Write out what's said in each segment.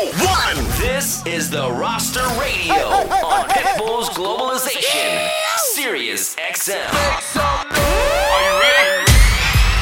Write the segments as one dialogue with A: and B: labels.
A: This is the roster radio on Pitbull's Globalization. Sirius XM.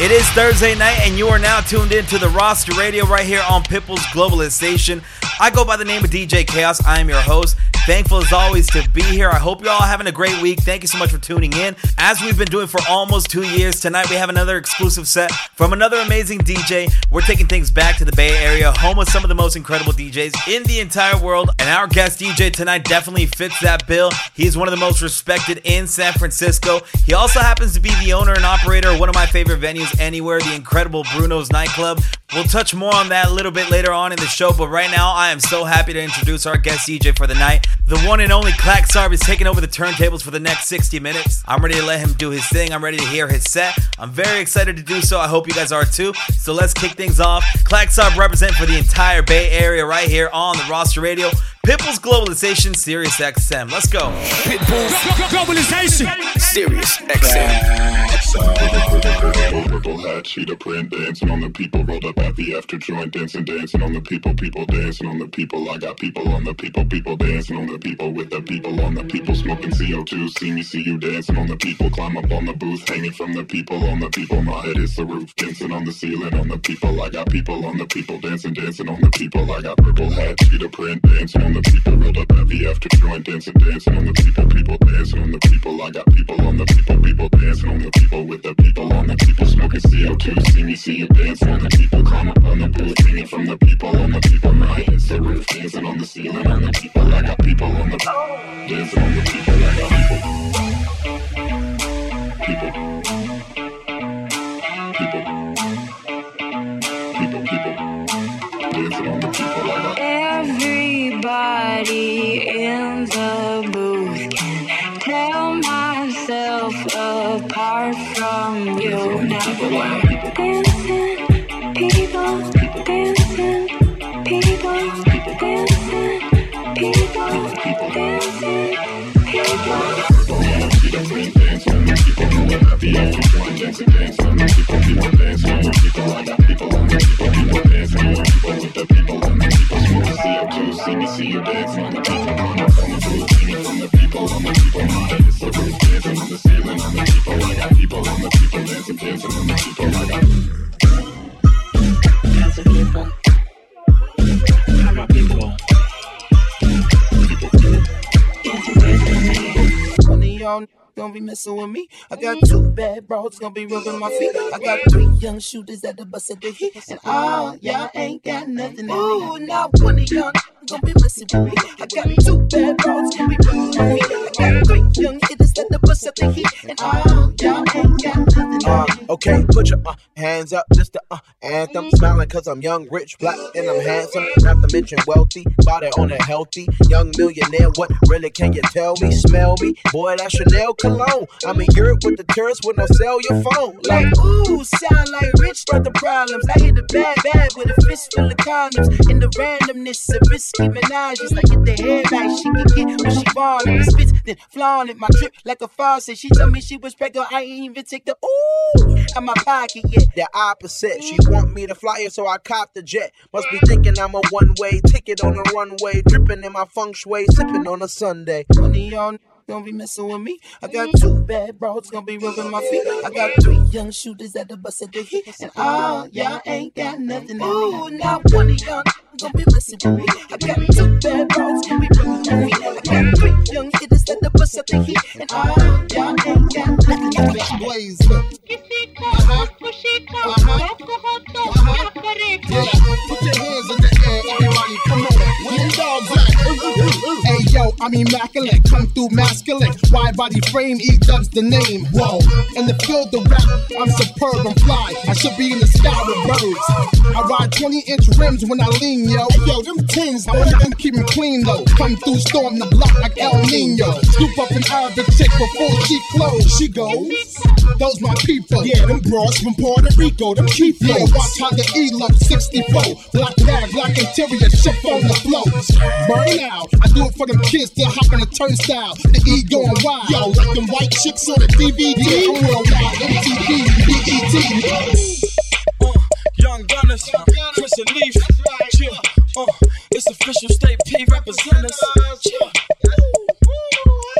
B: It is Thursday night, and you are now tuned in to the roster radio right here on Pitbull's Globalization. I go by the name of DJ Chaos. I am your host. Thankful as always to be here. I hope you're all having a great week. Thank you so much for tuning in. As we've been doing for almost two years, tonight we have another exclusive set from another amazing DJ. We're taking things back to the Bay Area, home of some of the most incredible DJs in the entire world. And our guest DJ tonight definitely fits that bill. He's one of the most respected in San Francisco. He also happens to be the owner and operator of one of my favorite venues anywhere, the incredible Bruno's Nightclub. We'll touch more on that a little bit later on in the show, but right now I am so happy to introduce our guest DJ for the night. The one and only Clack is taking over the turntables for the next 60 minutes. I'm ready to let him do his thing. I'm ready to hear his set. I'm very excited to do so. I hope you guys are too. So let's kick things off. Clack represent for the entire Bay Area right here on the roster radio. Pitbull's Globalization, Sirius XM. Let's go.
C: Pitbull's Globalization, Sirius
D: XM. Purple hat, cheetah print, dancing on the people. Rolled up at the after joint, dancing, dancing on the people. People dancing on the people. I got people on the people. People dancing on the people with the people on the people. Smoking CO2. See me, see you dancing on the people. Climb up on the booth, hanging from the people on the people. My head is the roof, dancing on the ceiling on the people. I got people on the people, dancing, dancing on the people. I got purple hat, cheetah print, dancing on the people. Rolled up heavy after joint, dancing, dancing on the people. People dancing on the people. I got people on the people. People dancing on the people with the people on the people. Smoking CO2. See me, see you dancing on the people. Climb up on the booth, hanging from the people on the people. My is the roof, dancing on the ceiling on the people. I got people on the dancing on the people. I got. People. People.
E: You. Number one. Dancing, people, dancing, people, dancing, people, dancing, people.
F: One of y'all gonna be messing with me. I got two bad bros gonna be rubbing my feet. I got three young shooters at the bus at the heat. And all y'all ain't got nothing. Ooh, now one of y'all gonna be with me. I got two bad be rubbing my feet. I got three young hitters at the bus at the heat. And all y'all ain't got nothing.
G: Uh, okay, put your uh, hands up, just the uh, anthem. Smiling cause I'm young, rich, black, and I'm handsome. Not to mention wealthy, body on a healthy. Young millionaire, what really can you tell me? Smell me? Boy, that's Chanel cologne. I'm in Europe with the tourists I sell your phone.
F: Like, ooh, sound like rich brother problems. I hit a bad bad with a fist full of condoms. In the randomness of risky menages. Like, get the head right, she can get what she the spits, then flaunt it. My trip like a faucet. She told me she was pregnant. I ain't even take the ooh out my pocket yet.
G: The opposite, she want me to fly her, so I cop the jet. Must be thinking I'm a one-way ticket on the runway, dripping in my feng shui, sipping on a Sunday.
F: One of y'all gonna be messing with me. I got two bad bros gonna be rubbing my feet. I got three young shooters at the bus at the heat. And all y'all ain't got nothing. Ooh, now one of y'all gonna be messing with me. I got two bad bros gonna be rubbing my feet. I got three young hitters at the bus at the heat. And all y'all ain't got nothing.
H: Bitch blaze look. Uh-huh. Uh-huh. Uh-huh. Yeah. Put your hands in the air, everybody. Come on. Where the dogs at? Hey yo, I'm immaculate, come through masculine. Wide body frame, E dubs the name. Whoa, in the field of rap, I'm superb, I'm fly. I should be in the sky with birds. I ride 20 inch rims when I lean, yo. Yo, them tins, I want them keep 'em clean though. Come through, storm the block like El Nino. Scoop up an Arabic chick before she close. She goes, those my people. Yeah, them bros from Puerto Rico, them keep Yeah, watch how the E love 64. Black bag, black interior, ship on the flow. Burn out, I do it for them kids that hop on the turnstile. The E going wild. Yo, like them white chicks on the DVD. I'm worldwide, MTV, BET.
C: Young gunners, Chris and Leaf, chill. Uh, it's
I: Official state P represent us.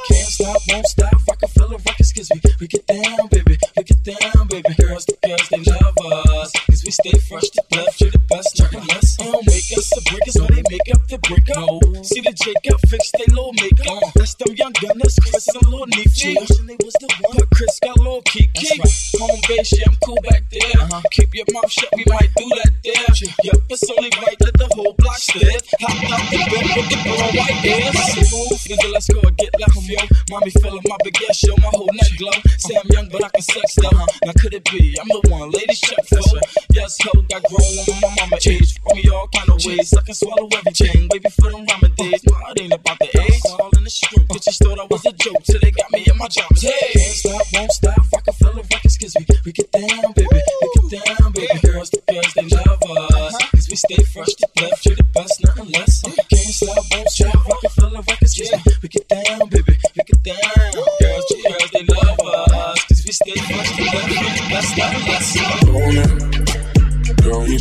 I: Can't stop, won't stop. Rockefeller Records, cause we, we get down, baby. We get down, baby. Girls, the girls, they love us. Cause we stay fresh to death. You're the best, checking us. Don't make us a brick, so they make up the brick. Oh, see the Jacob fix they little makeup. That's them young gunners, Chris and little Nietzsche. But Chris got little Kiki. Home base, yeah, I'm cool back there. Keep your mouth shut, we might do that there. Yup, it's only right that the whole block stare. Hop out the bed with the white ears. Move, nigga, let's go and get left, yo. Mommy feeling my big ass, yo, my whole neck glow. Say I'm young, but I can sex though. Now could it be? I'm the one, ladies check for. Yes, ho, got grown on my mama age. Me all kind of ways, I can swallow everything. Wavy for them remedies. Nah, it ain't about the age. All in the street, bitches thought I was a joke till they got me in my jams. Hey, can't stop, won't stop. Rockefeller Records, cause we, we get down, baby. We get down, baby. Girls, the girls, they love us. Cause we stay fresh to death. You're the best, nothing less. Can't stop, won't stop. Rockefeller Records, cause we, we get down, baby. We get down. Girls, the girls, they love us. Cause we stay fresh to death. You're the best, nothing less.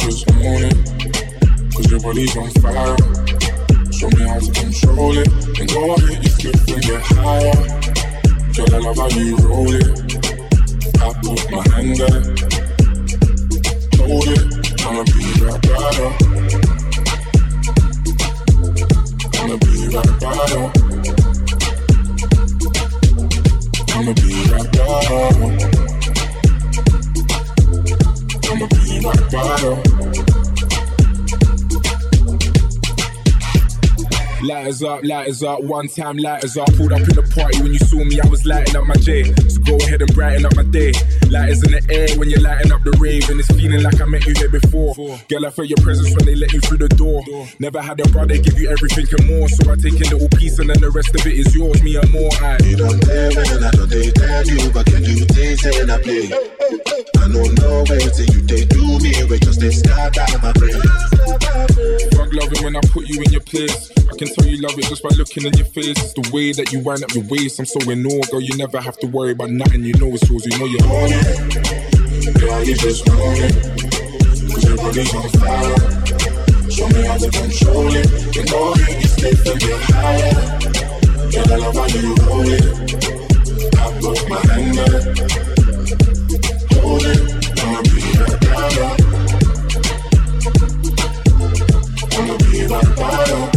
J: Just own it. Cause your body's on fire. Show me how to control it. And go ahead, you flip and get higher. Girl, I love how you roll it. I put my hand it. Hold it. I'ma be right by you. I'ma be right by you. I'ma be right by you. I'ma
K: Lighters up, lighters up, one time lighters up. Pulled up in the party when you saw me, I was lighting up my J. So go ahead and brighten up my day. Lighters in the air when you're lighting up the rave, and it's feeling like I met you here before. Girl, I felt your presence when they let you through the door. Never had a brother give you everything and more, so I take a little piece and then the rest of it is yours, me and more. I.
L: You don't play when I don't they tell you, but can you taste and I play? I don't know where say you they do me, we just they start out of my brain.
K: Fuck loving when I put you in your place. Can tell you love it just by looking in your face. It's the way that you wind up your waist. I'm so in awe, girl. You never have to worry about nothing. You know it's yours. You know you own it.
L: Girl, you just own it. Cause your body's on fire. Show me how to control it. Then go ahead and flip and get higher. Girl, I love how you roll it. I put my hand on it. Hold it. I'ma be right by you. I'ma be right by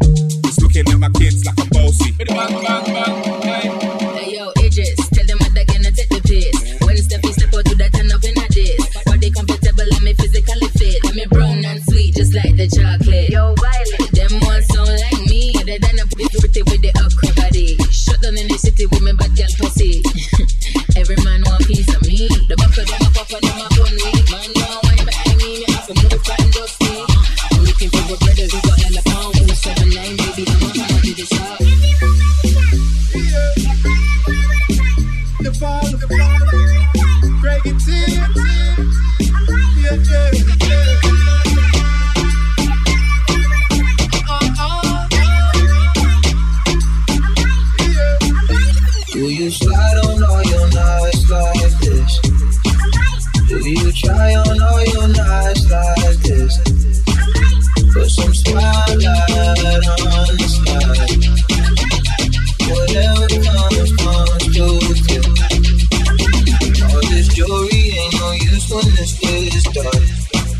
M: use when this is dark.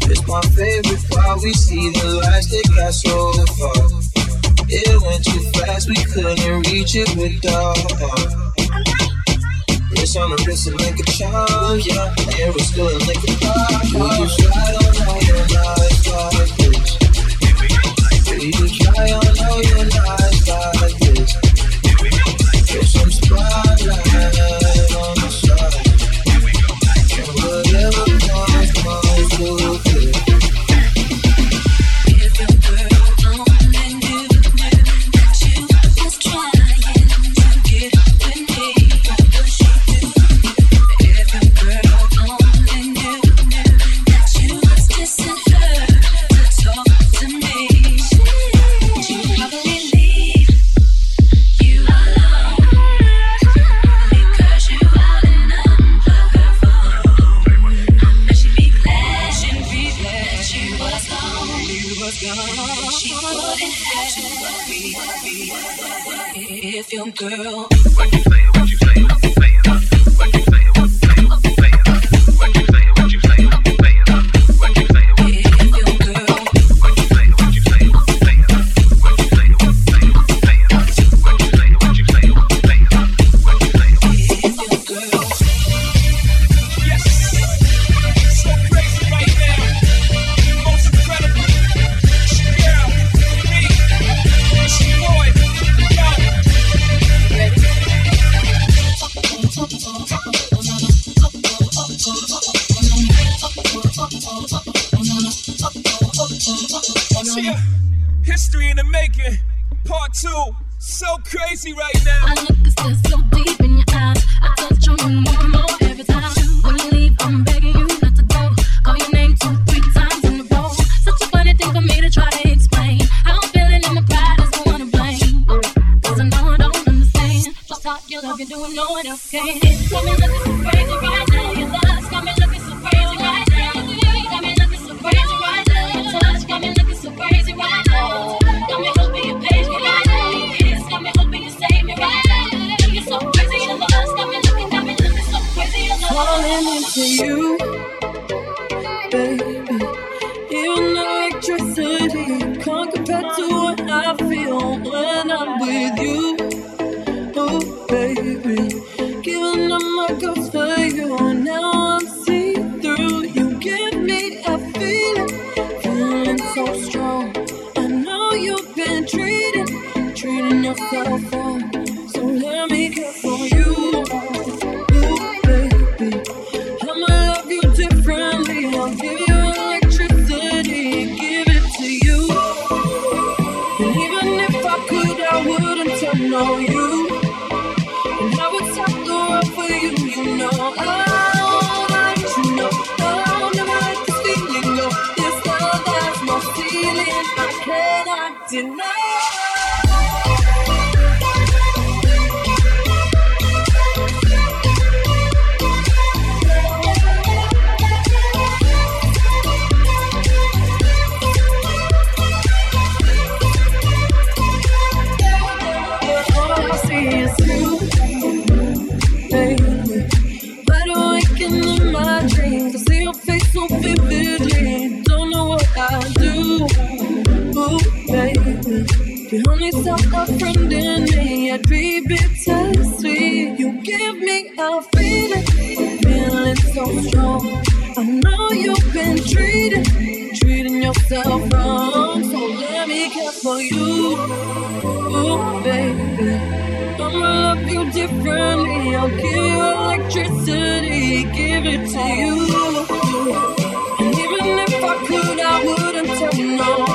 M: It's my favorite part. We see the lights that got so far. It went too fast, we couldn't reach it with the heart. It's on the wrist and like a charm, yeah. Hair was still in like a. Will you slide on all your nights like this? Will you try on all your nights like this? to.
N: So crazy right now.
O: My still so deep
P: Stop offending me. I'd be bittersweet. You give me a feeling, feeling so strong. I know you've been treating, treating yourself wrong. So let me care for you, Ooh, baby. I'ma love you differently. I'll give you electricity, give it to you. And even if I could, I wouldn't tell no.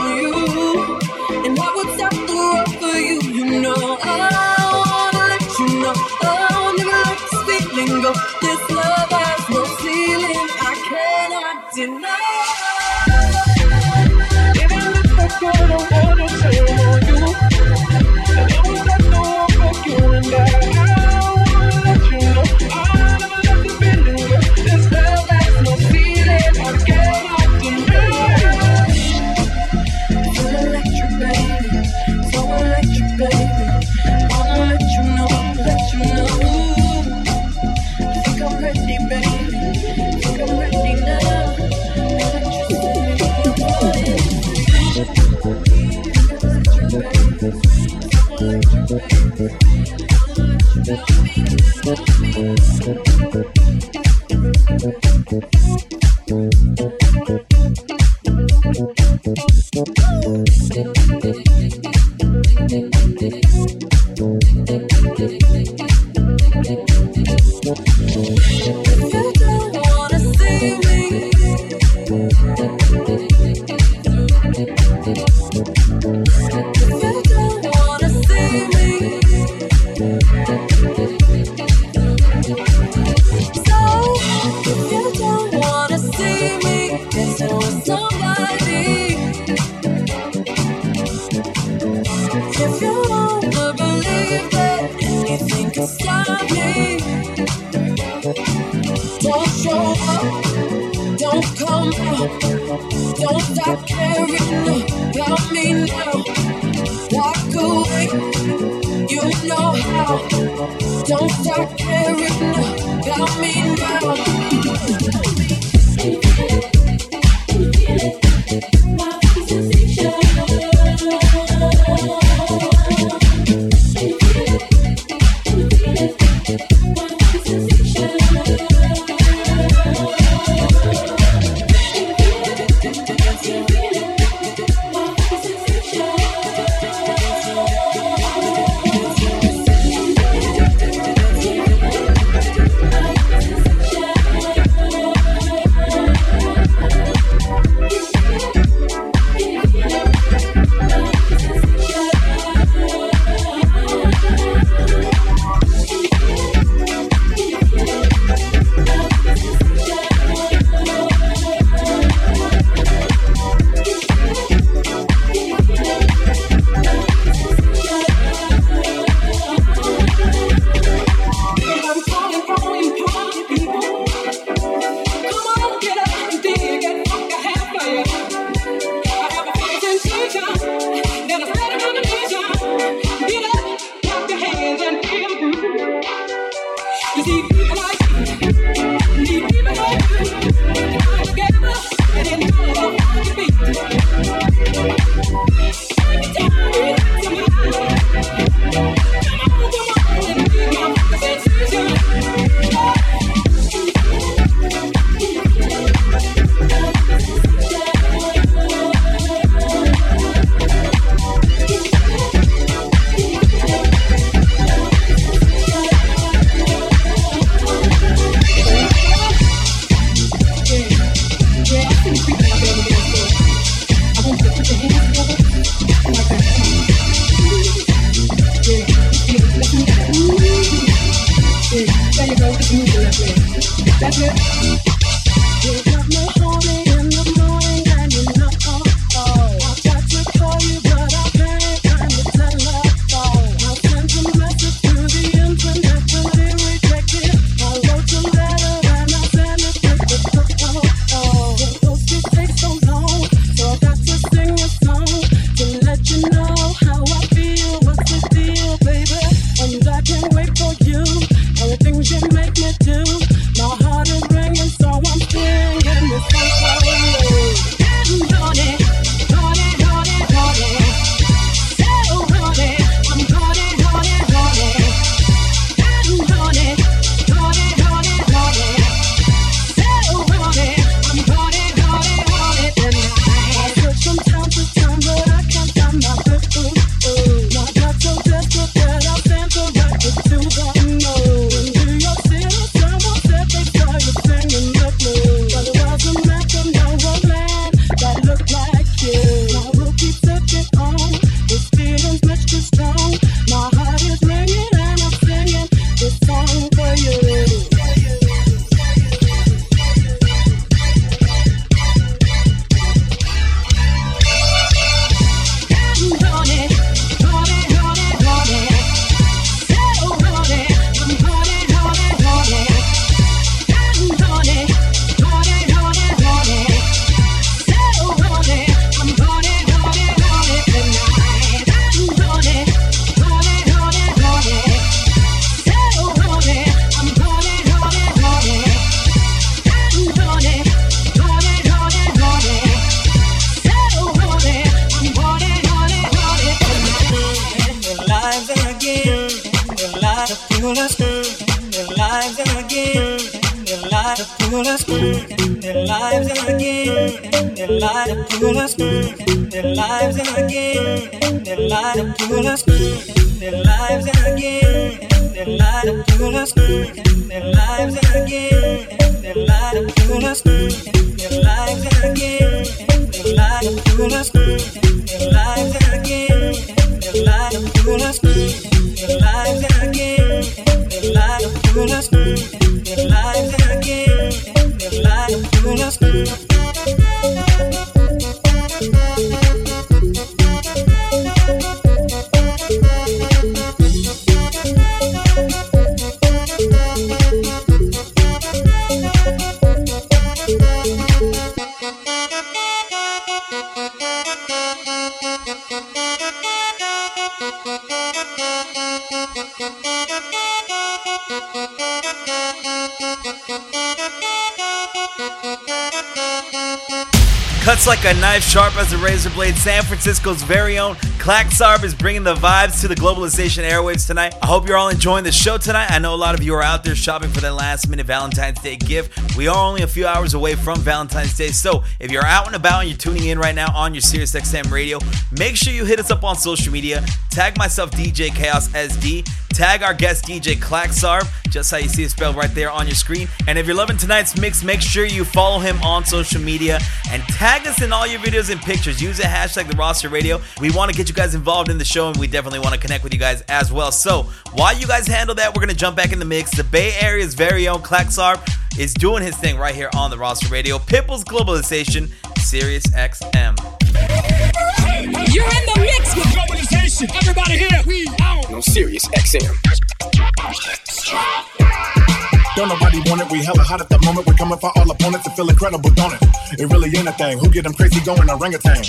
B: Cuts like a knife, sharp as a razor blade. San Francisco's very own Claksaarb is bringing the vibes to the globalization airwaves tonight. I hope you're all enjoying the show tonight. I know a lot of you are out there shopping for that last minute Valentine's Day gift. We are only a few hours away from Valentine's Day, so if you're out and about and you're tuning in right now on your SiriusXM radio, make sure you hit us up on social media. Tag myself DJ Chaos SD. Tag our guest DJ Sarb, just how you see it spelled right there on your screen. And if you're loving tonight's mix, make sure you follow him on social media and tag us in all your videos and pictures. Use the hashtag the roster radio. We want to get you guys involved in the show and we definitely want to connect with you guys as well. So while you guys handle that, we're gonna jump back in the mix. The Bay Area's very own Sarb is doing his thing right here on the roster radio. Pitbull's Globalization, Sirius XM.
C: You're in the mix with globalization. Everybody here, we out.
Q: No Sirius XM.
R: Don't nobody want it, we hella hot at the moment. We're coming for all opponents to feel incredible, don't it? It really ain't a thing. Who get them crazy going orangutan?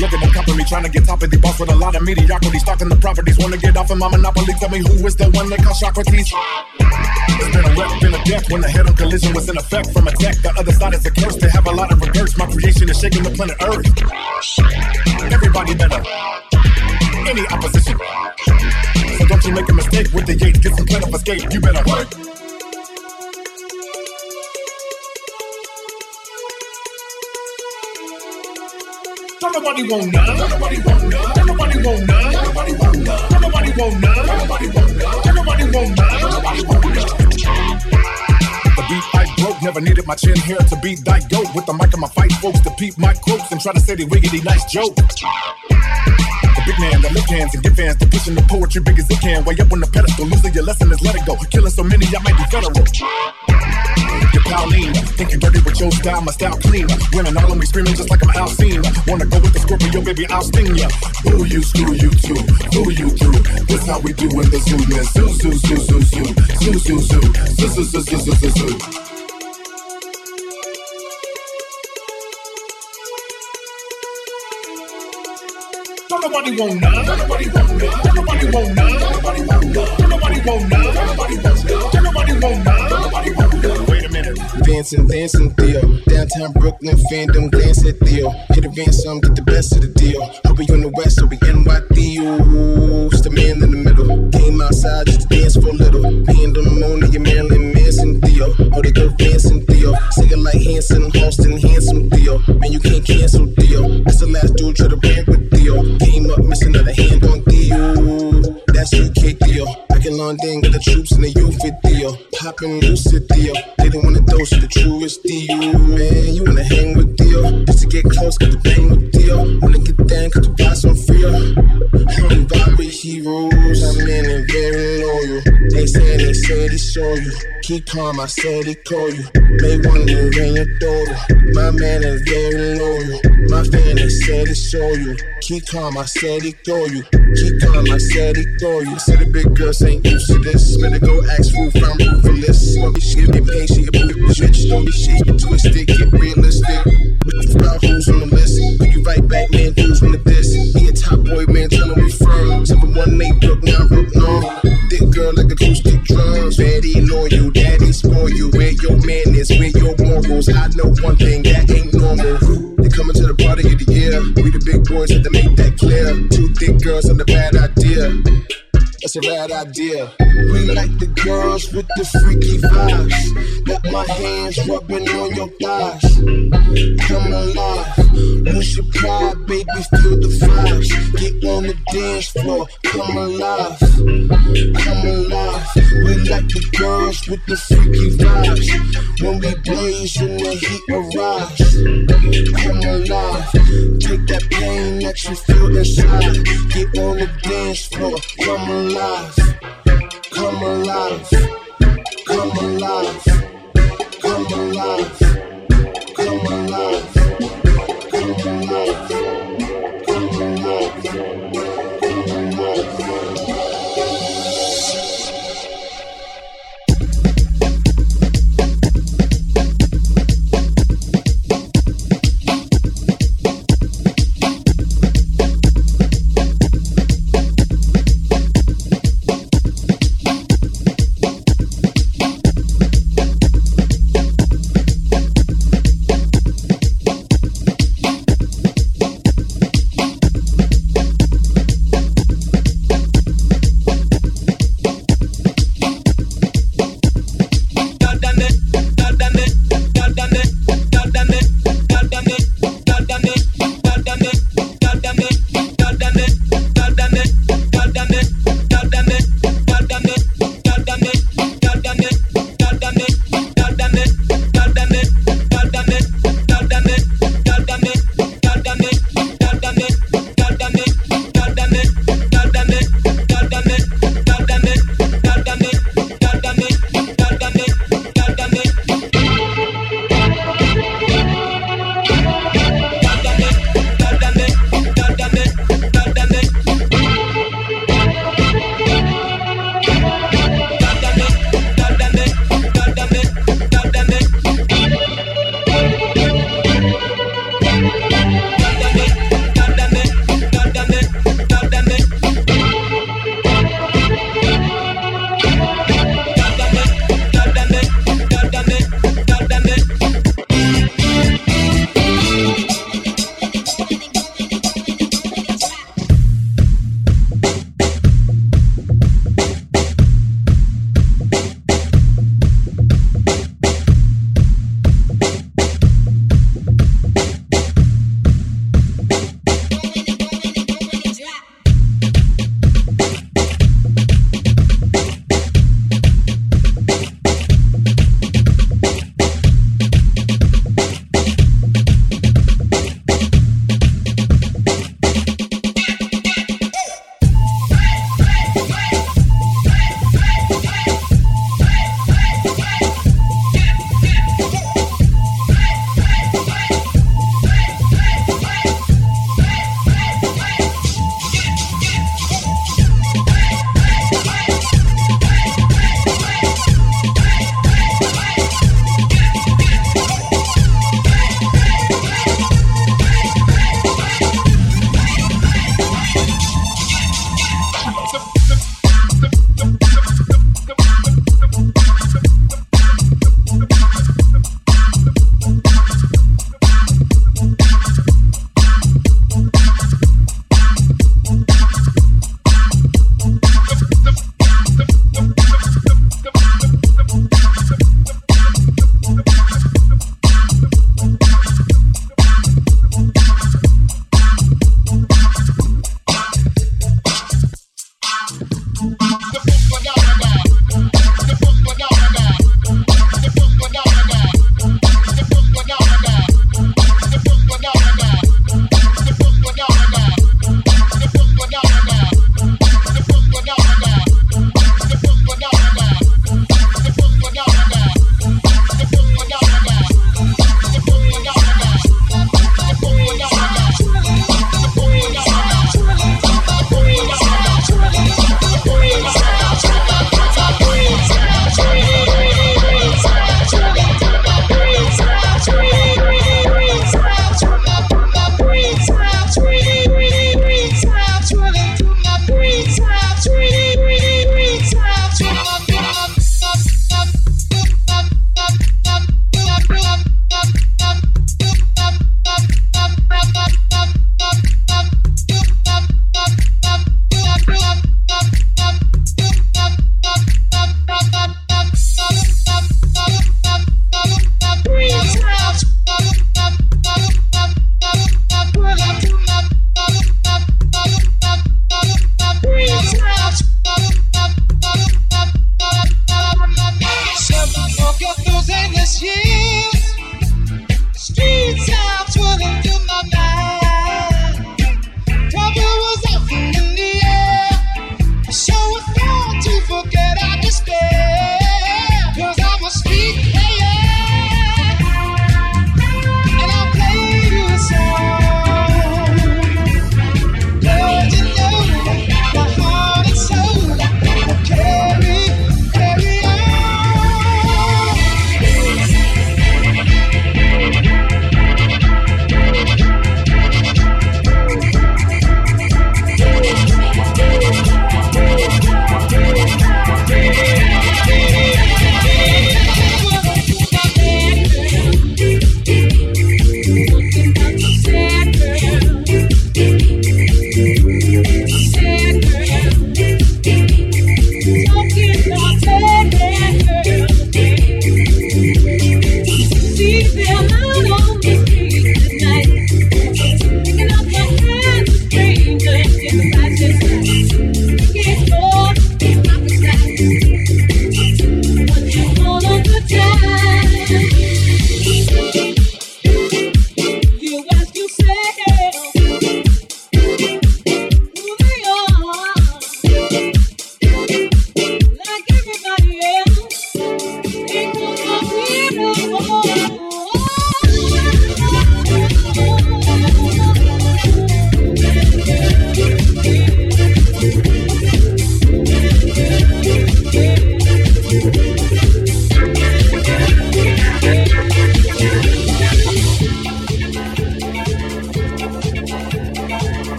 R: Look at them company trying to get top of the boss with a lot of mediocrity. Stocking the properties, wanna get off of my monopoly. Tell me who is the one that called Socrates? It's been a wreck, been a death when the head on collision was in effect from a attack. The other side is a curse. They have a lot of regrets. My creation is shaking the planet Earth. Everybody better. Any opposition. So don't you make a mistake with the Yates. Get some plan of escape. You better work. Don't nobody want none. Don't nobody want none. Don't nobody want none. Don't nobody want none. Don't nobody want none. Don't nobody want none. Don't nobody want none. Don't nobody want none. The beat I broke, never needed my chin hair to beat that goat. With the mic on my fight, folks to peep my quotes and try to say they wiggity nice joke. The big man that lift hands and get fans to pushing the poetry big as it can. Way up on the pedestal, losing your lesson is let it go. Killing so many, I might be federal. Your Pauline, think you dirty with your style, my style clean. Women all on me screaming just like I'm Alcine. Wanna go with the Scorpio, baby, I'll sting ya. Boo you, screw you too, boo you through. This how we do in the zoo, man. Zoo, zoo, zoo, zoo, zoo, zoo, zoo, zoo, zoo, zoo, zoo, zoo, zoo, zoo, zoo. Nobody want none. Don't nobody want none. Don't nobody want none. Don't nobody want none. Don't nobody want none. Don't nobody want none. Don't nobody want none.
S: Dancing, dancing, Theo. Downtown Brooklyn, fandom, at Theo. Hit a ransom, get the best of the deal. Hope you in the west, so we NY Theo. It's the man in the middle. Came outside just to dance for a little. The Mona, your Marilyn Manson, Theo. Oh, they go dancing, Theo. Singing like Hanson, Halston, handsome, Theo. Man, you can't cancel, Theo. That's the last dude try to brand with Theo. Came up missing another hand on Theo. That's UK Theo. Back in London, got the troops in the youth with Theo. Poppin' lucid Theo. They don't wanna dose of the truest Theo. Man, you wanna hang with deal. Just to get close, got the bang with deal. Wanna get down, cause the vibes on Frio. I'm vibe with heroes. I'm in and very loyal. They say they say they saw you. Keep calm, I said they call you. May wonder in your daughter. My man is very loyal. My fan they said they saw you. Keep calm, I said they call you. Keep calm, I said they call you. Said the big girls ain't used to this. Better go ask Roof, I'm ruthless. Won't shit, get paid, she get rich. Don't be shit, twisted, get realistic. About who's on the list. Who you right back, man, who's on the diss? He a top boy, man, tell him we one, Nate Brook, now Brook, no. Thick girl like acoustic drums. Daddy loyal, daddy spoil you. Where your man is, where your morals. I know one thing, that ain't normal. They coming to the party of the year. We the big boys, had to thick girls and a bad idea. That's a bad idea. We like the girls with the freaky vibes. Got my hands rubbing on your thighs. Come alive, lose your pride, baby. Feel the vibes. Get on the dance floor. Come alive, come alive. We like the girls with the freaky vibes. When we blaze and the heat arrives. Come alive, take that pain that you feel inside. Get on the dance floor. Come alive, come alive, come alive, come alive, come alive, get out of despair.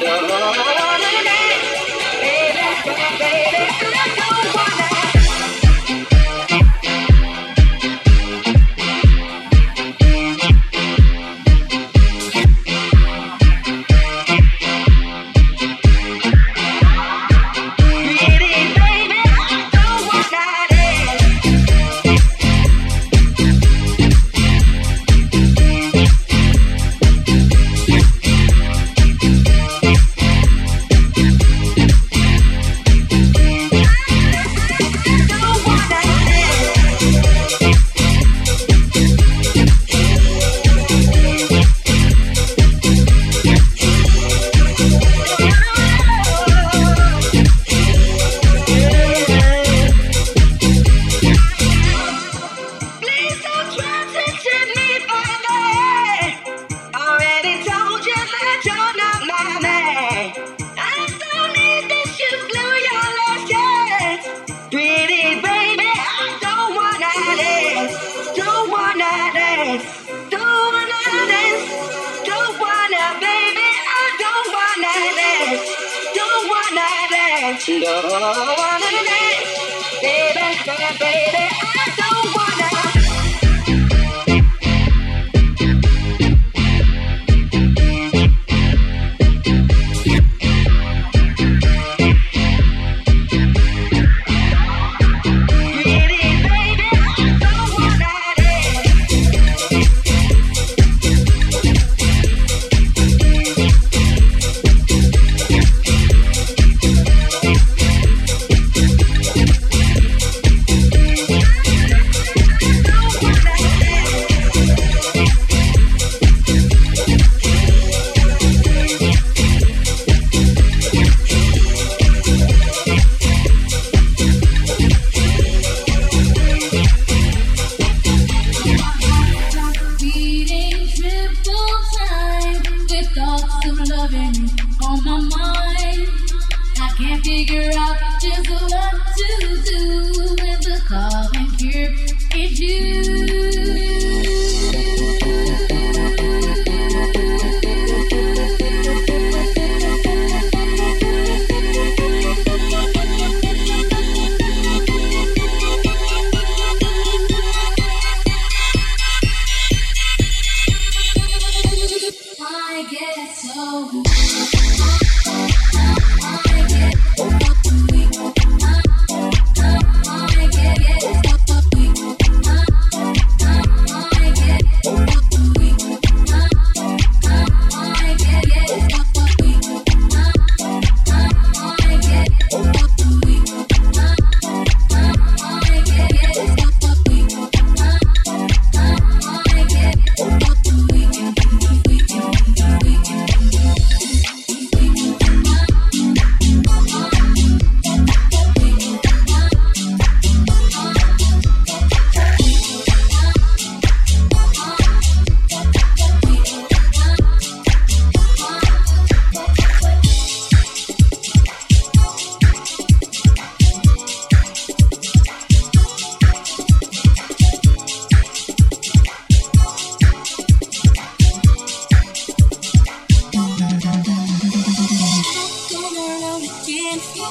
S: Baby, baby,
T: baby.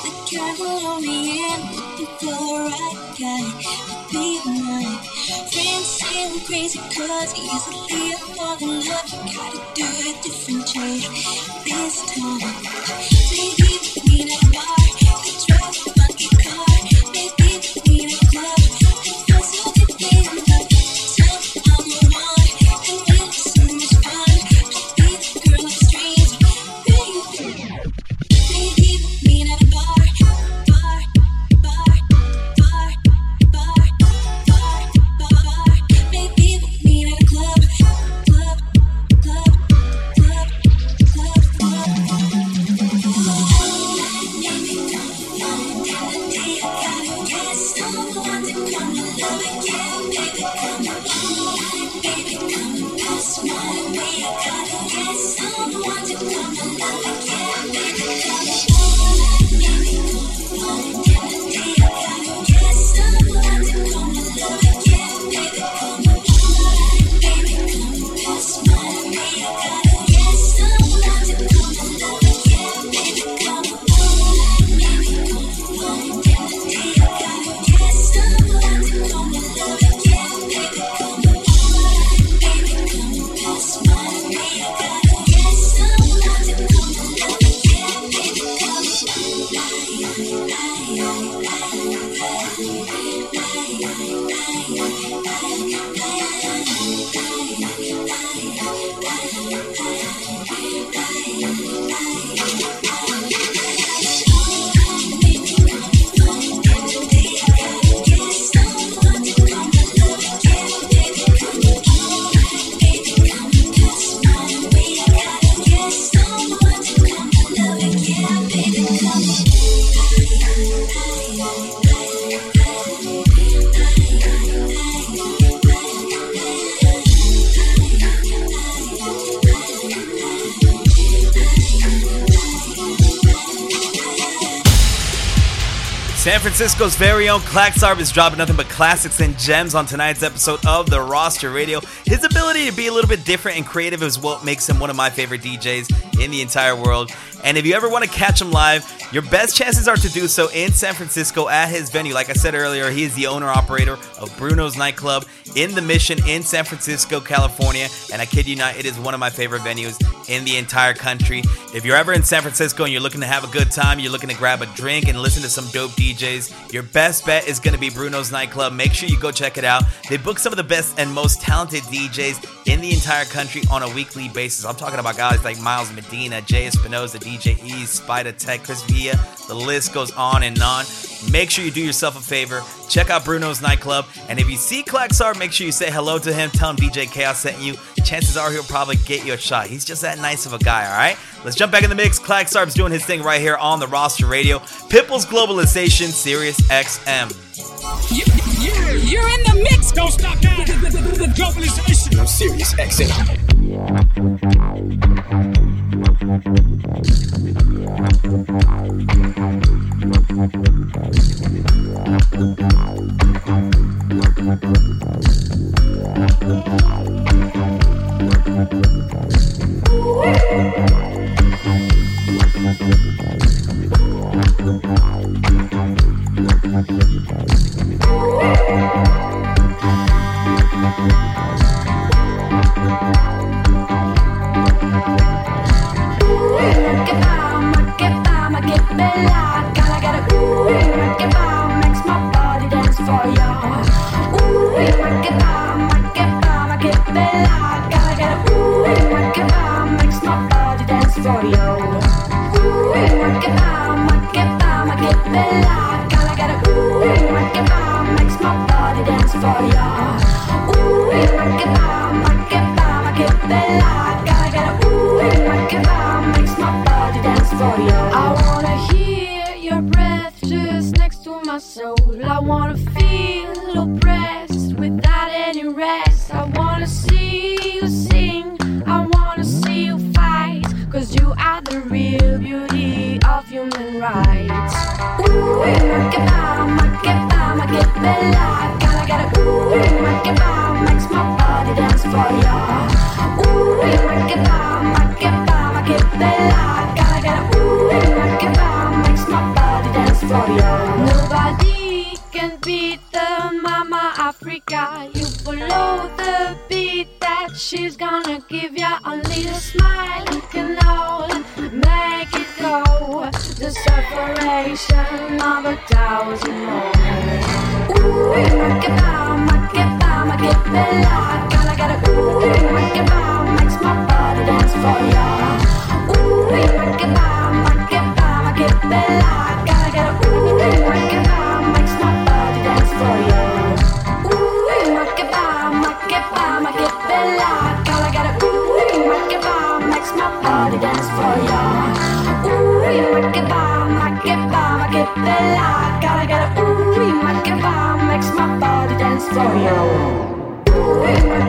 U: The kind will only end looking for the right guy to be mine. Friends say I'm crazy cause easily I fall in love. You gotta do a different job this time. Maybe we between our
B: Francisco's very own Claksaarb is dropping nothing but classics and gems on tonight's episode of the Roster Radio. His ability to be a little bit different and creative is what makes him one of my favorite DJs in the entire world. And if you ever want to catch him live, your best chances are to do so in San Francisco at his venue. Like I said earlier, he is the owner operator of Bruno's Nightclub in the Mission in San Francisco, California. And I kid you not, it is one of my favorite venues in the entire country. If you're ever in San Francisco and you're looking to have a good time, you're looking to grab a drink and listen to some dope DJs, your best bet is going to be Bruno's Nightclub. Make sure you go check it out. They book some of the best and most talented DJs in the entire country on a weekly basis. I'm talking about guys like Miles Medina, Jay Espinosa, DJ E, Spider Tech, Chris Villa. The list goes on and on. Make sure you do yourself a favor. Check out Bruno's nightclub. And if you see Claksaarb, make sure you say hello to him. Tell him DJ Chaos sent you. Chances are he'll probably get you a shot. He's just that nice of a guy, all right? Let's jump back in the mix. Claksaarb's doing his thing right here on the roster radio. Pitbull's Globalization, Sirius XM.
C: You, you're, you're in the mix. Don't stop now. The, the, the, the globalization.
Q: on Sirius XM.
E: I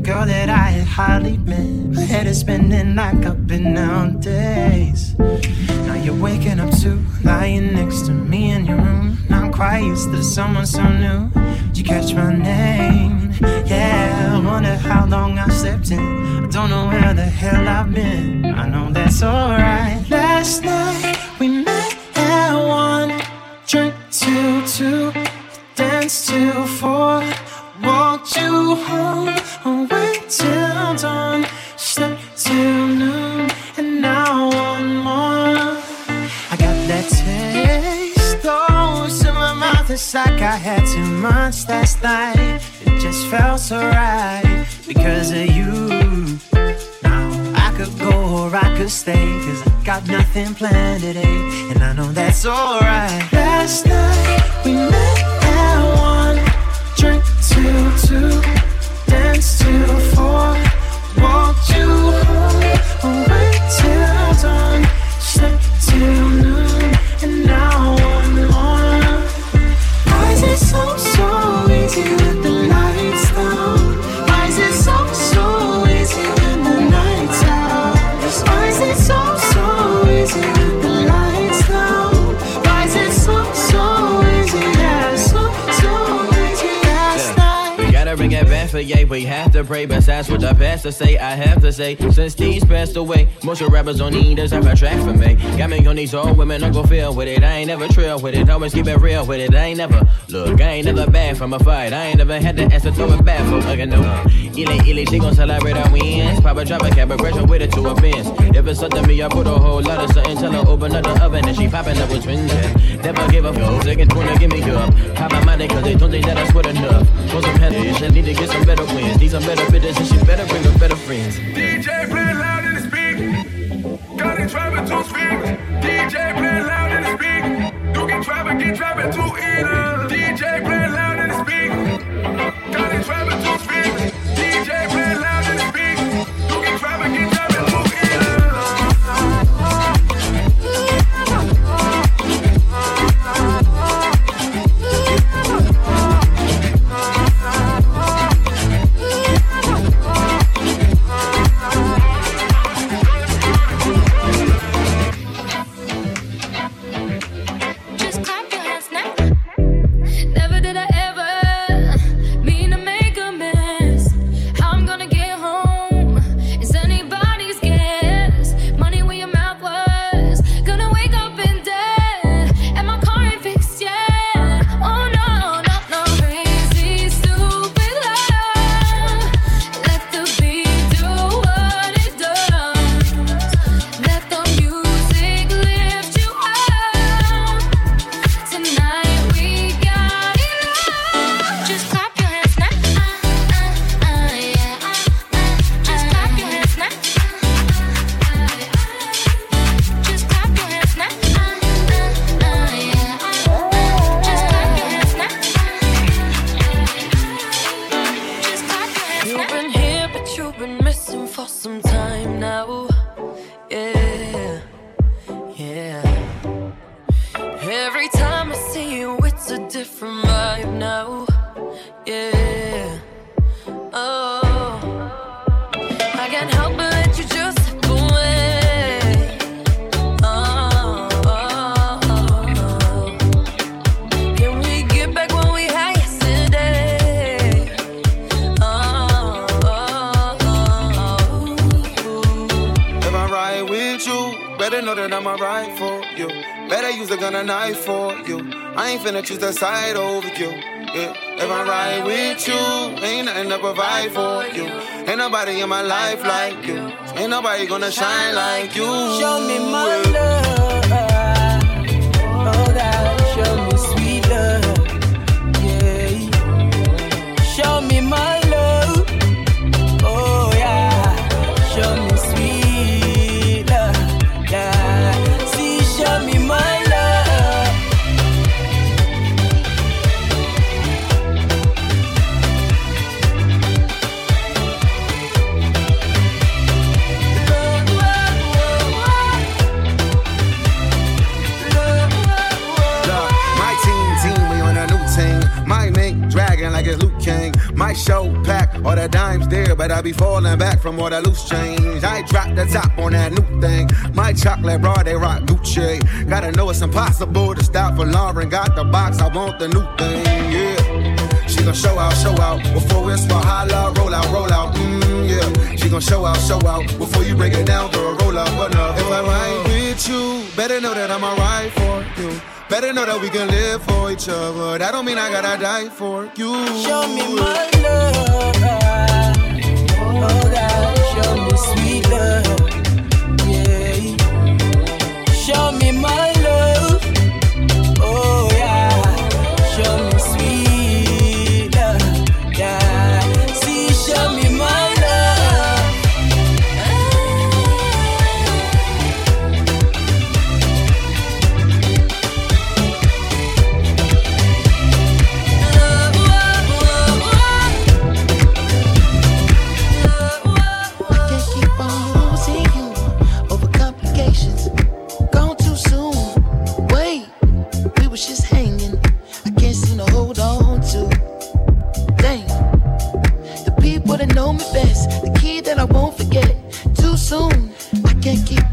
V: girl that I had hardly met. My head is spinning like I've been out days. Now you're waking up too, lying next to me in your room. Now I'm quite used to someone so new. Did you catch my name? Yeah, I wonder how long I've slept in. I don't know where the hell I've been. I know that's alright. Last night we
Q: have to pray. Besides what the pastor say, I have to say. Since these passed away, most of rappers don't need us have a track for me. Got me on these old women, I'm gon' feel with it. I ain't never trail with it, always keep it real with it. I ain't never, look, I ain't never bad from a fight. I ain't never had to answer throw it back for again, no. Ile, ile, she gon' celebrate our wins. Papa drop a cab, aggression with it to a Benz. If it's something me, I put a whole lot of something. Tell her open up the oven and she popping up with twins. Never give up, yo. Second wanna give me up. Pop my mind, cause they don't think that I sweat enough. Want some headaches, I need to get some better wins. Need some better bidders, and she better bring her better friends.
O: DJ play loud in the speak. Got it driving to speak. DJ play loud in the speak. Driving, get driving to either. DJ play loud in the speak. Got it driving to speak.
E: Ain't
G: choose the side over you. Yeah. If I ride with you, ain't nothing to provide for you. Ain't nobody in my life like you. Ain't nobody gonna shine like you.
F: Show me my love.
G: Dragging like it's Luke King. My show pack, all the dimes there, but I be falling back from all the loose change. I drop the top on that new thing. My chocolate bra, they rock Gucci. Gotta know it's impossible to stop for Lauren. Got the box, I want the new thing, yeah. She gon' show out, show out before it's for holla, roll out, roll out, mm, yeah. She gon' show out, show out before you break it down, girl, roll out, but no. If I ride with you, better know that I'ma ride for you. Better know that we can live for each other. That don't mean I gotta die for you.
F: Show me my love. Oh God, show me sweet love. Yeah. Show me my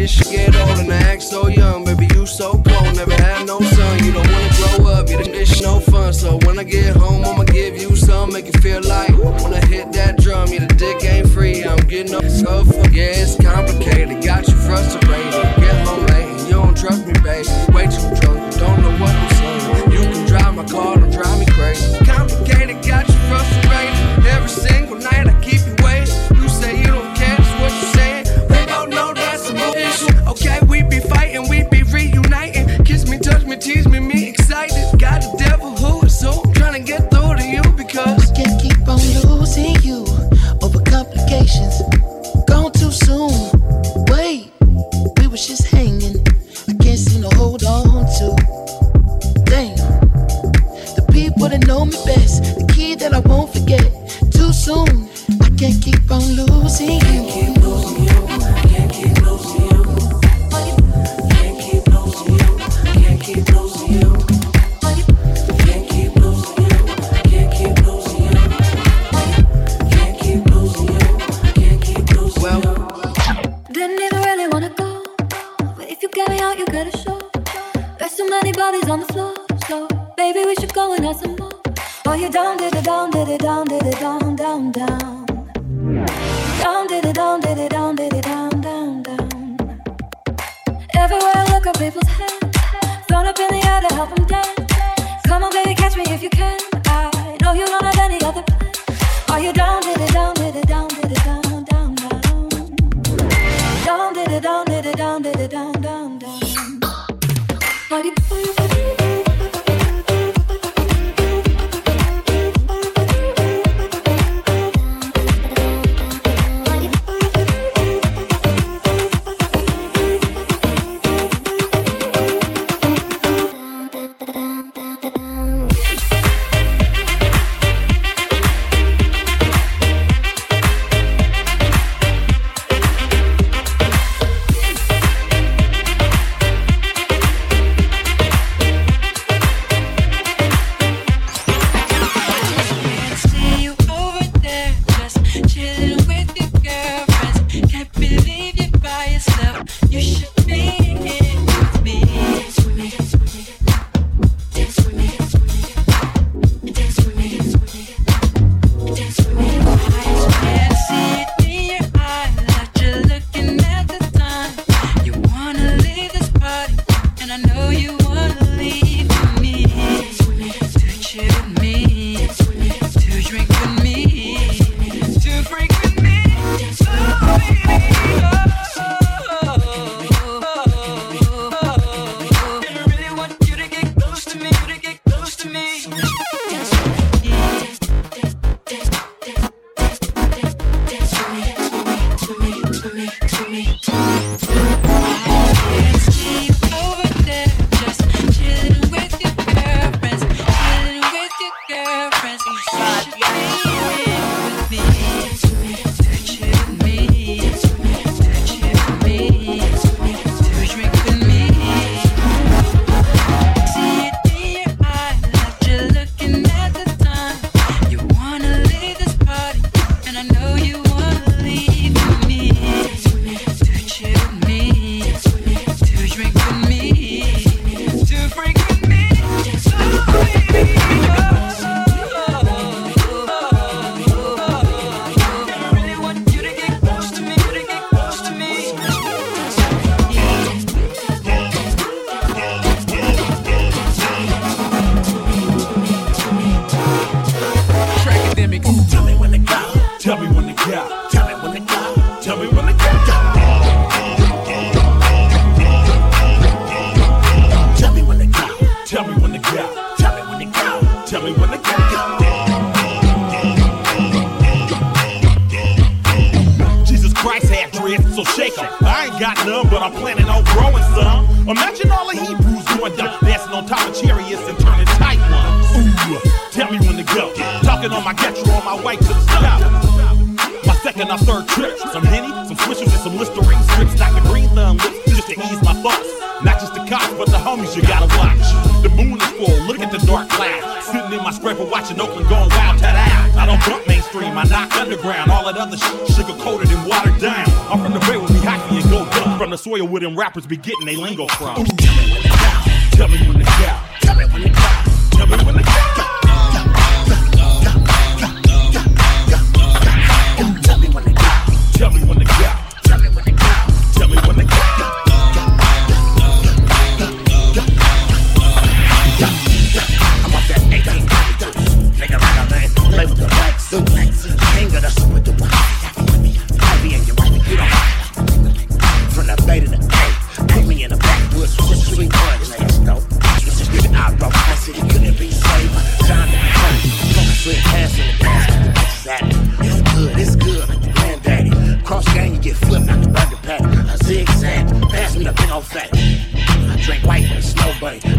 P: get shit get old and I act so young. Baby, you so cold, never had no son. You don't wanna grow up, yeah, this no fun. So when I get home, I'ma give you some, make you feel like When I hit that drum. Yeah, the dick ain't free, I'm getting up so. Yeah, it's complicated, got you frustrated. Get home late, you don't trust me, baby.
W: Rappers be getting they lingo from.
X: With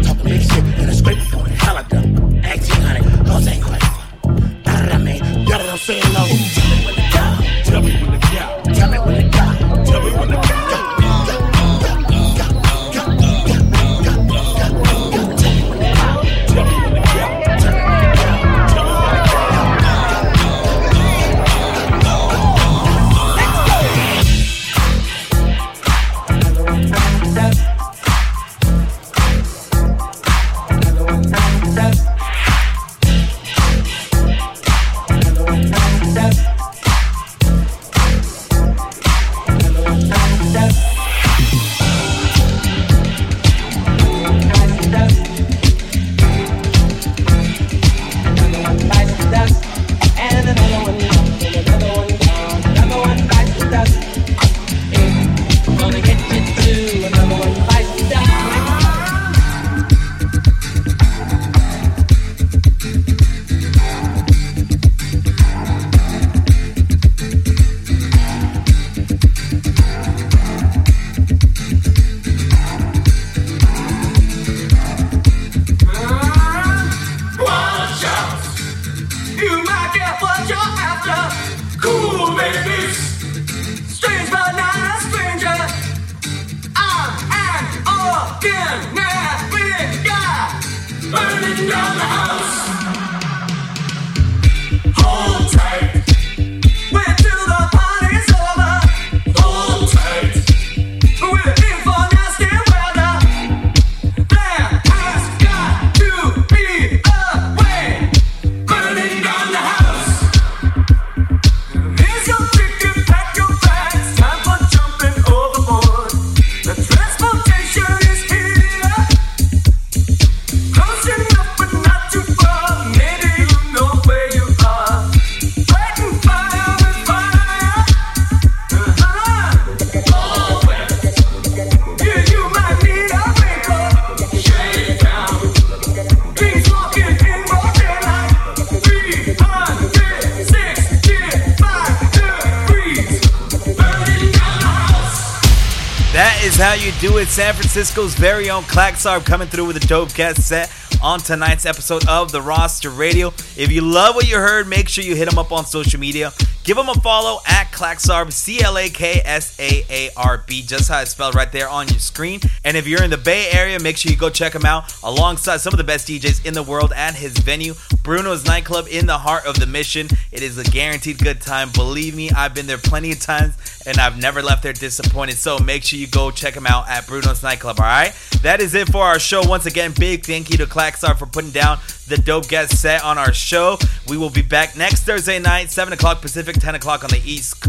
B: Francisco's very own Claksaarb coming through with a dope guest set on tonight's episode of the Roster Radio. If you love what you heard, make sure you hit him up on social media. Give him a follow at Claksaarb, C L A K S A A R B, just how it's spelled right there on your screen. And if you're in the Bay Area, make sure you go check him out alongside some of the best DJs in the world at his venue, Bruno's Nightclub in the heart of the mission. It is a guaranteed good time. Believe me, I've been there plenty of times and I've never left there disappointed. So make sure you go check him out at Bruno's Nightclub, all right? That is it for our show. Once again, big thank you to Claksaarb for putting down the dope guest set on our show. We will be back next Thursday night, 7 o'clock Pacific, 10 o'clock on the East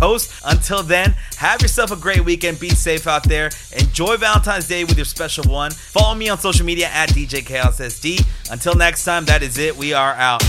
B: Until then, have yourself a great weekend. Be safe out there. Enjoy Valentine's Day with your special one. Follow me on social media at DJ Chaos SD. Until next time, that is it. We are out.